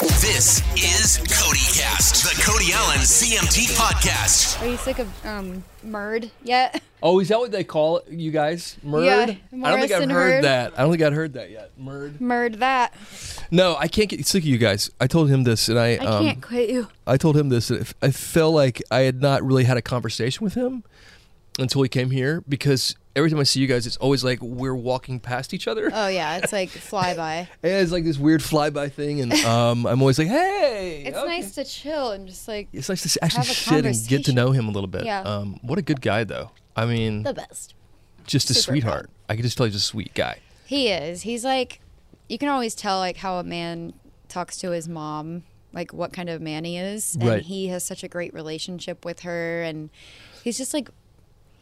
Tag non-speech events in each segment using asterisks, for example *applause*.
This is Cody Cast, the Cody Allen CMT podcast. Are you sick of um Murd yet? Oh, is that what they call it, you guys? Murd? Yeah, I don't think I've heard Hurd. that. I don't think I'd heard that yet. Murd. Murd that. No, I can't get sick of you guys. I told him this, and I I um, can't quit you. I told him this. and I felt like I had not really had a conversation with him until he came here because every time I see you guys, it's always like we're walking past each other. Oh yeah, it's like *laughs* flyby. and it's like this weird flyby thing, and um, I'm always like, "Hey, It's okay." nice to chill and just like It's nice to actually sit and get to know him a little bit. Yeah. Um, what a good guy, though. I mean, the best. just a super sweetheart. I can just tell he's a sweet guy. He is. He's like, you can always tell like how a man talks to his mom, like what kind of man he is, and Right. he has such a great relationship with her, and he's just like,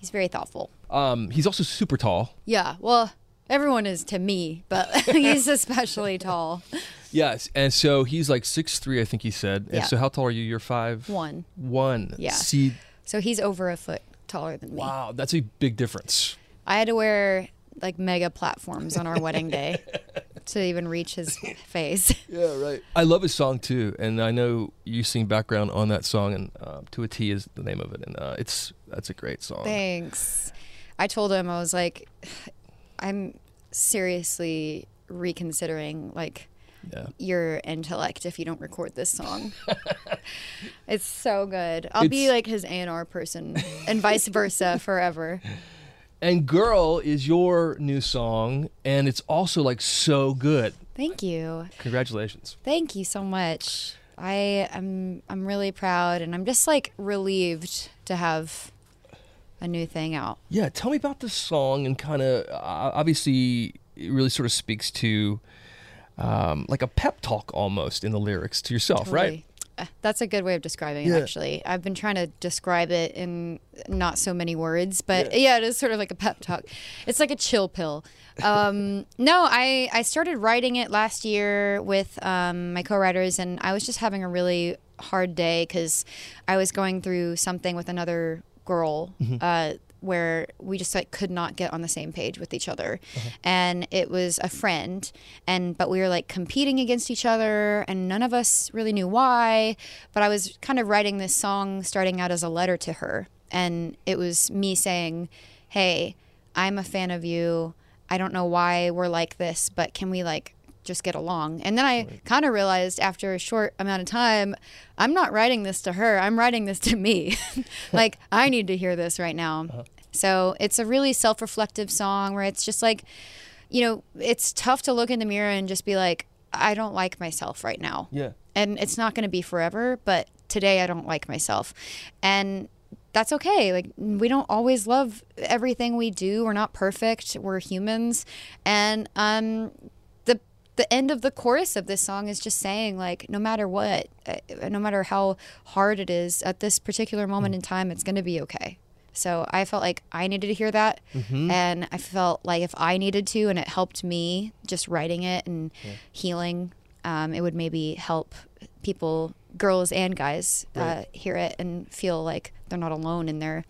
he's very thoughtful. Um, he's also super tall. Yeah. Well, everyone is to me, but *laughs* he's especially tall. Yes, and so he's like six three, I think he said. And Yeah. so how tall are you? You're five One. one. Yeah. See, So he's over a foot taller than me. wow, that's a big difference. I had to wear like mega platforms on our wedding day *laughs* to even reach his *laughs* face. Yeah, right. I love his song too, and I know you sing background on that song, and uh, "To a T" is the name of it, and uh, it's that's a great song. Thanks. I told him I was like, I'm seriously reconsidering like Yeah. your intellect if you don't record this song. *laughs* it's so good. I'll be like his A&R person and vice versa *laughs* forever. And "Girl" is your new song, and it's also like so good. Thank you. Congratulations. Thank you so much. I am I'm really proud and I'm just like relieved to have a new thing out. Yeah, tell me about this song and kind of uh, obviously it really sort of speaks to um, like a pep talk almost in the lyrics to yourself, right? Totally. Uh, That's a good way of describing Yeah. it, actually. I've been trying to describe it in not so many words, but yeah, it is sort of like a pep talk. It's like a chill pill. Um, *laughs* no, I, I started writing it last year with um, my co writers, and I was just having a really hard day because I was going through something with another girl. Uh, where we just like could not get on the same page with each other. Uh-huh. And it was a friend and but we were like competing against each other and none of us really knew why but i was kind of writing this song starting out as a letter to her and it was me saying hey i'm a fan of you. I don't know why we're like this but can we like just get along. And then i kind of realized after a short amount of time i'm not writing this to her i'm writing this to me. *laughs* *laughs* Like i need to hear this right now. So it's a really self-reflective song where it's just like you know it's tough to look in the mirror and just be like i don't like myself right now. Yeah. and it's not going to be forever but today i don't like myself. And that's okay like we don't always love everything we do we're not perfect we're humans. And um the end of the chorus of this song is just saying like no matter what uh, no matter how hard it is at this particular moment in time it's going to be okay. So i felt like i needed to hear that and i felt like if i needed to and it helped me just writing it and healing um, it would maybe help people girls and guys uh, hear it and feel like they're not alone in their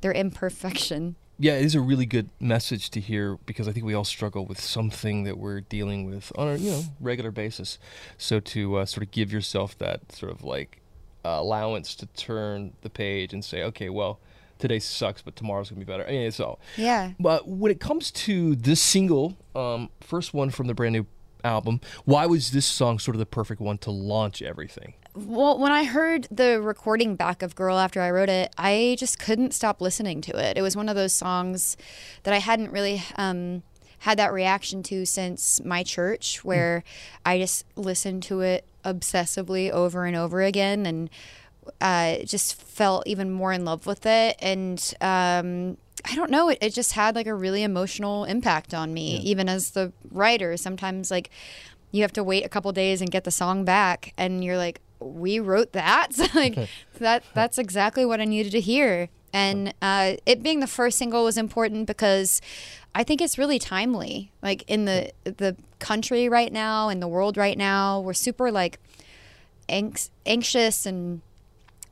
their imperfection Yeah, it is a really good message to hear because I think we all struggle with something that we're dealing with on a you know regular basis. So to uh, sort of give yourself that sort of like uh, allowance to turn the page and say, okay, well, today sucks, but tomorrow's gonna be better. I mean, it's all. yeah But when it comes to this single, um, first one from the brand new album, why was this song sort of the perfect one to launch everything? Well, when I heard the recording back of Girl after I wrote it, I just couldn't stop listening to it. It was one of those songs that I hadn't really um, had that reaction to since my church, where I just listened to it obsessively over and over again and uh, just felt even more in love with it. And um, I don't know, it, it just had like a really emotional impact on me, even as the writer. Sometimes, like, you have to wait a couple days and get the song back, and you're like, we wrote that. *laughs* So, like, that that's exactly what I needed to hear. And uh, it being the first single was important because I think it's really timely. Like in the the country right now, in the world right now, we're super like anx- anxious and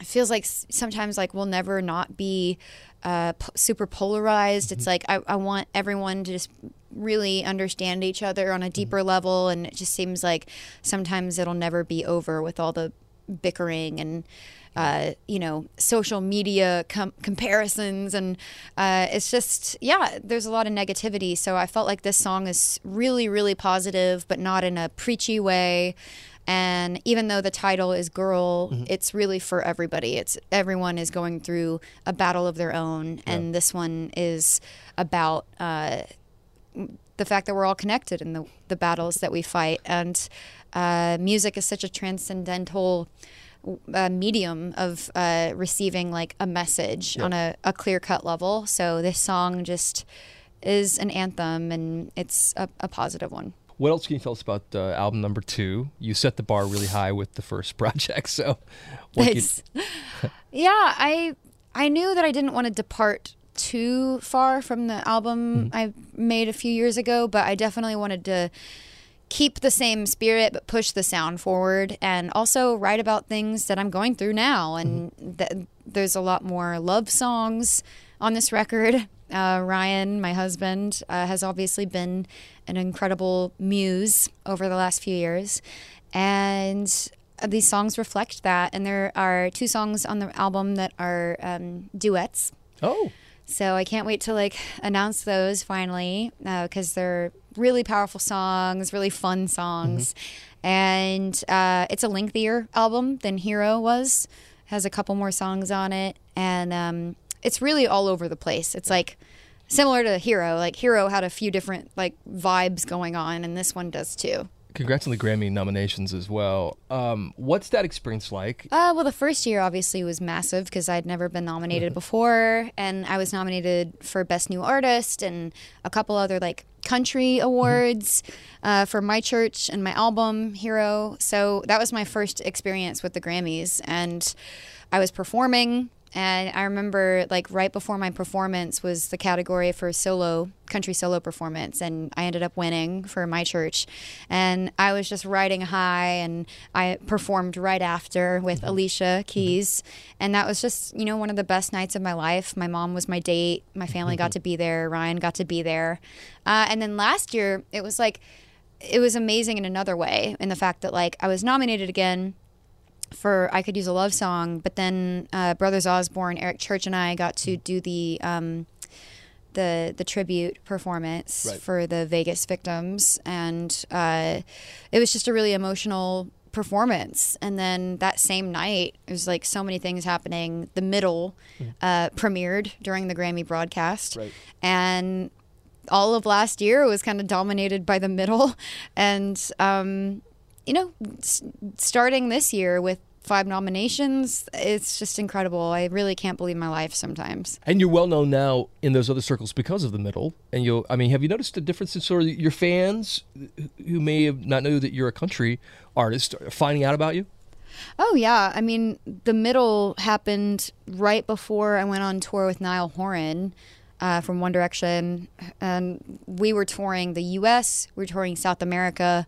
it feels like sometimes like we'll never not be uh, p- super polarized. It's like I, I want everyone to just really understand each other on a deeper level, and it just seems like sometimes it'll never be over with all the bickering and. Uh, you know, social media com- comparisons, and uh, it's just, yeah, there's a lot of negativity. So I felt like this song is really, really positive, but not in a preachy way. And even though the title is Girl, it's really for everybody. It's everyone is going through a battle of their own. And this one is about uh, the fact that we're all connected in the, the battles that we fight. And uh, music is such a transcendental uh, medium of uh, receiving like a message on a, a clear cut level. So this song just is an anthem and it's a, a positive one. What else can you tell us about uh, album number two? You set the bar really high with the first *laughs* project, so what can- yeah, I I knew that I didn't want to depart too far from the album I made a few years ago, but I definitely wanted to keep the same spirit but push the sound forward and also write about things that I'm going through now and th- there's a lot more love songs on this record. Uh, Ryan, my husband, uh, has obviously been an incredible muse over the last few years. And uh, these songs reflect that. And there are two songs on the album that are um, duets. oh, So I can't wait to like announce those finally because they're really powerful songs, really fun songs, and uh, it's a lengthier album than Hero was. Has a couple more songs on it, and um, it's really all over the place. It's like similar to Hero. Like Hero had a few different like vibes going on, and this one does too. congrats on the Grammy nominations as well. Um, what's that experience like? Uh, well, the first year obviously was massive because I'd never been nominated *laughs* before, and I was nominated for Best New Artist and a couple other like country awards uh, for my church and my album Hero. So that was my first experience with the Grammys, and I was performing. And I remember, like, right before my performance was the category for solo, country solo performance. And I ended up winning for my church. And I was just riding high. And I performed right after with mm-hmm. Alicia mm-hmm. Keys. And that was just, you know, one of the best nights of my life. My mom was my date. My family got mm-hmm. to be there. Ryan got to be there. Uh, and then last year, it was like, it was amazing in another way, in the fact that, like, I was nominated again for I Could Use a Love Song, but then uh, Brothers Osborne, Eric Church, and I got to do the um, the the tribute performance Right. for the Vegas victims, and uh, it was just a really emotional performance. And then that same night, it was like so many things happening. The middle uh, premiered during the Grammy broadcast, Right. and all of last year was kind of dominated by the middle, *laughs* and um, you know, s- starting this year with five nominations, it's just incredible. I really can't believe my life sometimes. And you're well known now in those other circles because of the middle. And you'll, I mean, have you noticed a difference in sort of your fans who may have not know that you're a country artist finding out about you? Oh yeah, I mean, the middle happened right before I went on tour with Niall Horan. Uh, from One Direction, and we were touring the U.S., we were touring South America,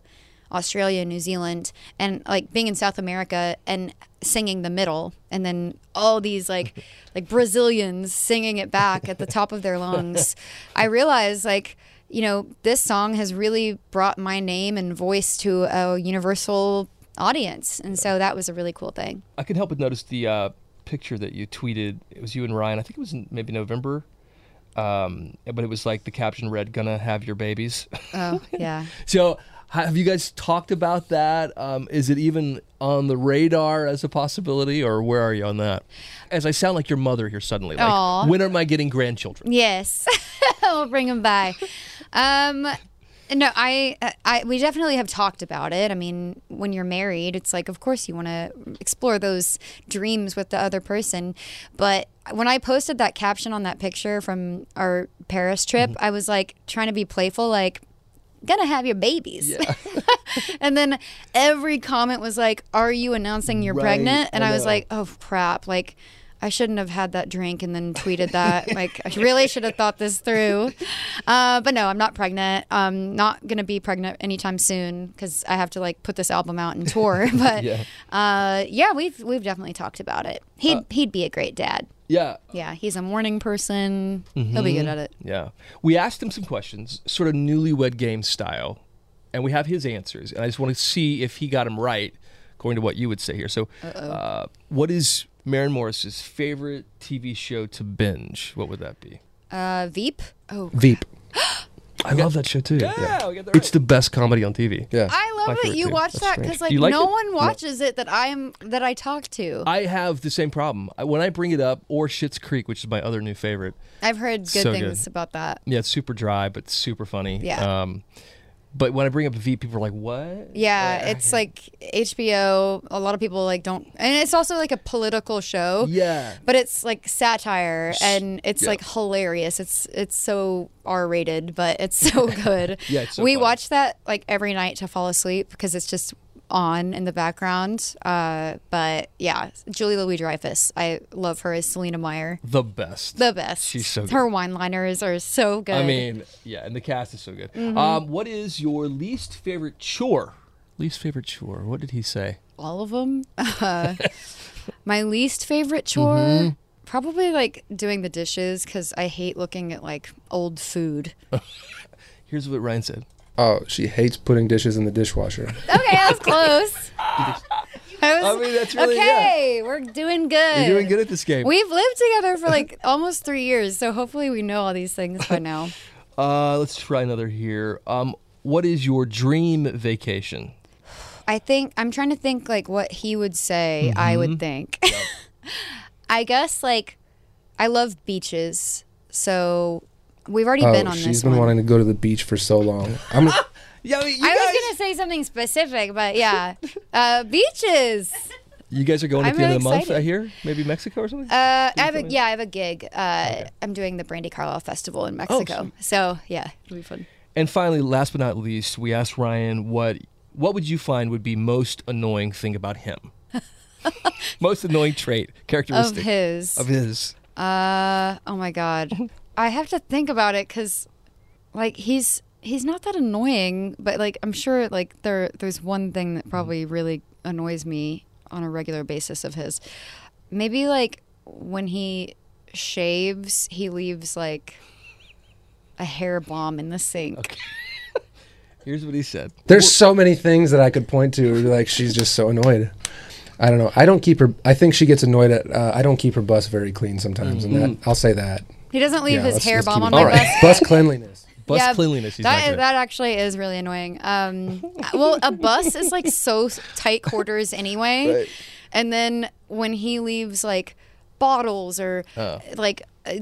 Australia, New Zealand, and like being in South America and singing the middle, and then all these like *laughs* like Brazilians singing it back at the top of their lungs. I realized like you know this song has really brought my name and voice to a universal audience, and so that was a really cool thing. I couldn't help but notice the uh, picture that you tweeted. It was you and Ryan. I think it was in maybe November. Um, but it was like the caption read, "Gonna have your babies." Oh *laughs* yeah. so, have you guys talked about that? Um, is it even on the radar as a possibility, or where are you on that? As I sound like your mother here suddenly. Like, Aw. when am I getting grandchildren? Yes, *laughs* we'll bring them by. Um, no, I, I, we definitely have talked about it. I mean, when you're married, it's like, of course, you want to explore those dreams with the other person. But when I posted that caption on that picture from our Paris trip, I was like trying to be playful, like, gonna have your babies. *laughs* and then every comment was like, "Are you announcing you're Right, pregnant?" And I I, was like, "Oh crap!" Like, I shouldn't have had that drink and then tweeted that. *laughs* like, I really should have thought this through. Uh, but no, I'm not pregnant. I'm not going to be pregnant anytime soon because I have to like put this album out and tour. *laughs* but Yeah. uh, yeah, we've we've definitely talked about it. He'd he'd be a great dad. Yeah. Yeah, he's a morning person. He'll be good at it. Yeah. We asked him some questions, sort of newlywed game style, and we have his answers. And I just want to see if he got them right, according to what you would say here. So, uh, what is Maren Morris's favorite TV show to binge? What would that be? Uh, Veep. Oh, Veep. I love that show too. Yeah. we got that It's It's the best comedy on TV. Yeah. I love it. favorite You too. watch That's that because like like no it? one watches it that I am that I talk to. I have the same problem. I- When I bring it up, or Schitt's Creek, which is my other new favorite. I've heard good So things good. about that. Yeah, it's super dry, but super funny. Yeah. Um, but when I bring up Veep, people are like, "What?" Yeah, it's like HBO. A lot of people like don't, and it's also like a political show. Yeah. but it's like satire and it's Yeah. like hilarious. It's it's so R rated, but it's so *laughs* good. Yeah, it's so we funny. watch that like every night to fall asleep because it's just on in the background. Uh, but yeah, Julia Louis-Dreyfus. I love her as Selina Meyer. The best. The best. She's so good. Her wine liners are so good. I mean, yeah, and the cast is so good. Mm-hmm. Um, what is your least favorite chore? Least favorite chore. What did he say? all of them. *laughs* Uh, my least favorite chore, Mm-hmm. probably like doing the dishes because I hate looking at like old food. *laughs* Here's what Ryan said. Oh, she hates putting dishes in the dishwasher. Okay, that was close. *laughs* I, was, I mean, that's really- okay. We're doing good. You're doing good at this game. We've lived together for like *laughs* almost three years, so hopefully we know all these things by now. *laughs* Uh, let's try another here. Um, what is your dream vacation? I think I'm trying to think like what he would say. I Mm-hmm. would think. I guess like I love beaches, so we've already Oh, been on she's this been one. wanting to go to the beach for so long. I'm *laughs* Yeah, you I was gonna say something specific, but yeah, uh, beaches. You guys are going at I'm the end of really the month. I hear maybe Mexico or something. Uh, I have a, yeah, I have a gig. Uh, I'm doing the Brandi Carlile Festival in Mexico, sweet. so yeah, it'll be fun. and finally, last but not least, we asked Ryan what what would you find would be most annoying thing about him? *laughs* most annoying trait, characteristic Of his, of his. uh, oh my god, *laughs* I have to think about it because, like, he's he's not that annoying, but like, I'm sure like there there's one thing that probably really annoys me on a regular basis of his. Maybe like when he shaves, he leaves like a hair bomb in the sink. Okay. *laughs* Here's what he said. There's so many things that I could point to. Like she's just so annoyed. I don't know. I don't keep her. I think she gets annoyed at. Uh, I don't keep her bus very clean sometimes, and that I'll say that. He doesn't leave Yeah, his hair bomb on it- my All right. bus. Bus *laughs* cleanliness. Bus Yeah, cleanliness. He's that that actually is really annoying. Um, *laughs* well, a bus is like so tight quarters anyway, Right. and then when he leaves like bottles or Oh. like uh,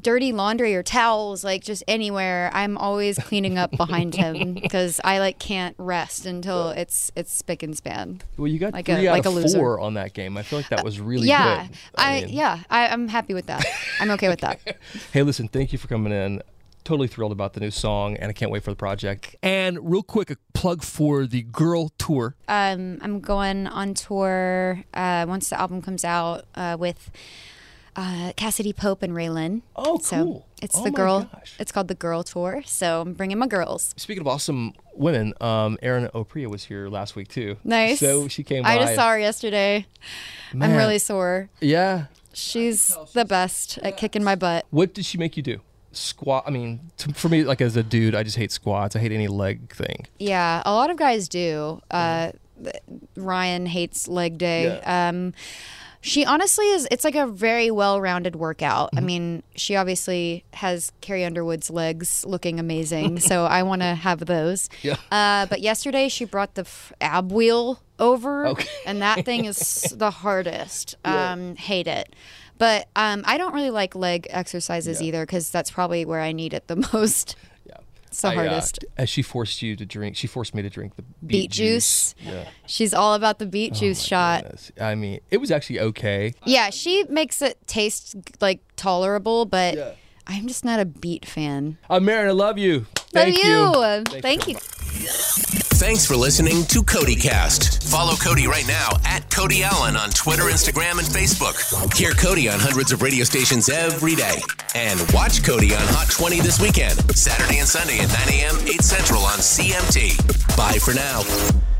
dirty laundry or towels, like just anywhere, I'm always cleaning up behind him *laughs* because I like can't rest until it's it's spick and span. Well, you got like a- three out like a loser. four on that game. I feel like that was really yeah, good. I, mean- yeah, I, I'm happy with that. I'm okay with that. *laughs* Hey, listen, thank you for coming in. Totally thrilled about the new song, and I can't wait for the project. And real quick, a plug for the Girl Tour. Um, I'm going on tour uh, once the album comes out uh, with uh, Cassadee Pope and RaeLynn. Oh, So cool. it's Oh the my girl. gosh. It's called the Girl Tour. So I'm bringing my girls. Speaking of awesome women, um, Erin Oprea was here last week too. Nice. So she came. I by just saw her yesterday. I'm really sore. Yeah. She's the best at kicking my butt. What did she make you do? Squat. I mean, t- for me, like as a dude, I just hate squats. I hate any leg thing. Yeah, a lot of guys do. Uh, th- Ryan hates leg day. Um, she honestly is. It's like a very well-rounded workout. Mm-hmm. I mean, she obviously has Carrie Underwood's legs looking amazing, *laughs* so I want to have those. Yeah. Uh, but yesterday she brought the f- ab wheel over, Okay. and that thing is *laughs* the hardest. Um, hate it. But um, I don't really like leg exercises Yeah. either because that's probably where I need it the *laughs* most. Yeah. It's the I, uh, hardest. as she forced you to drink, she forced me to drink the beet, Beet juice. Yeah. She's all about the beet juice shot. Goodness. I mean, it was actually okay. Yeah, she makes it taste like tolerable, but Yeah. I'm just not a beet fan. Uh, Maren, I love you. Love Thank you. Thank Thank you. you. Thanks for listening to CodyCast. Follow Cody right now at Cody Allen on Twitter, Instagram, and Facebook. Hear Cody on hundreds of radio stations every day. And watch Cody on Hot 20 this weekend, Saturday and Sunday at 9 a.m., 8 Central on CMT. Bye for now.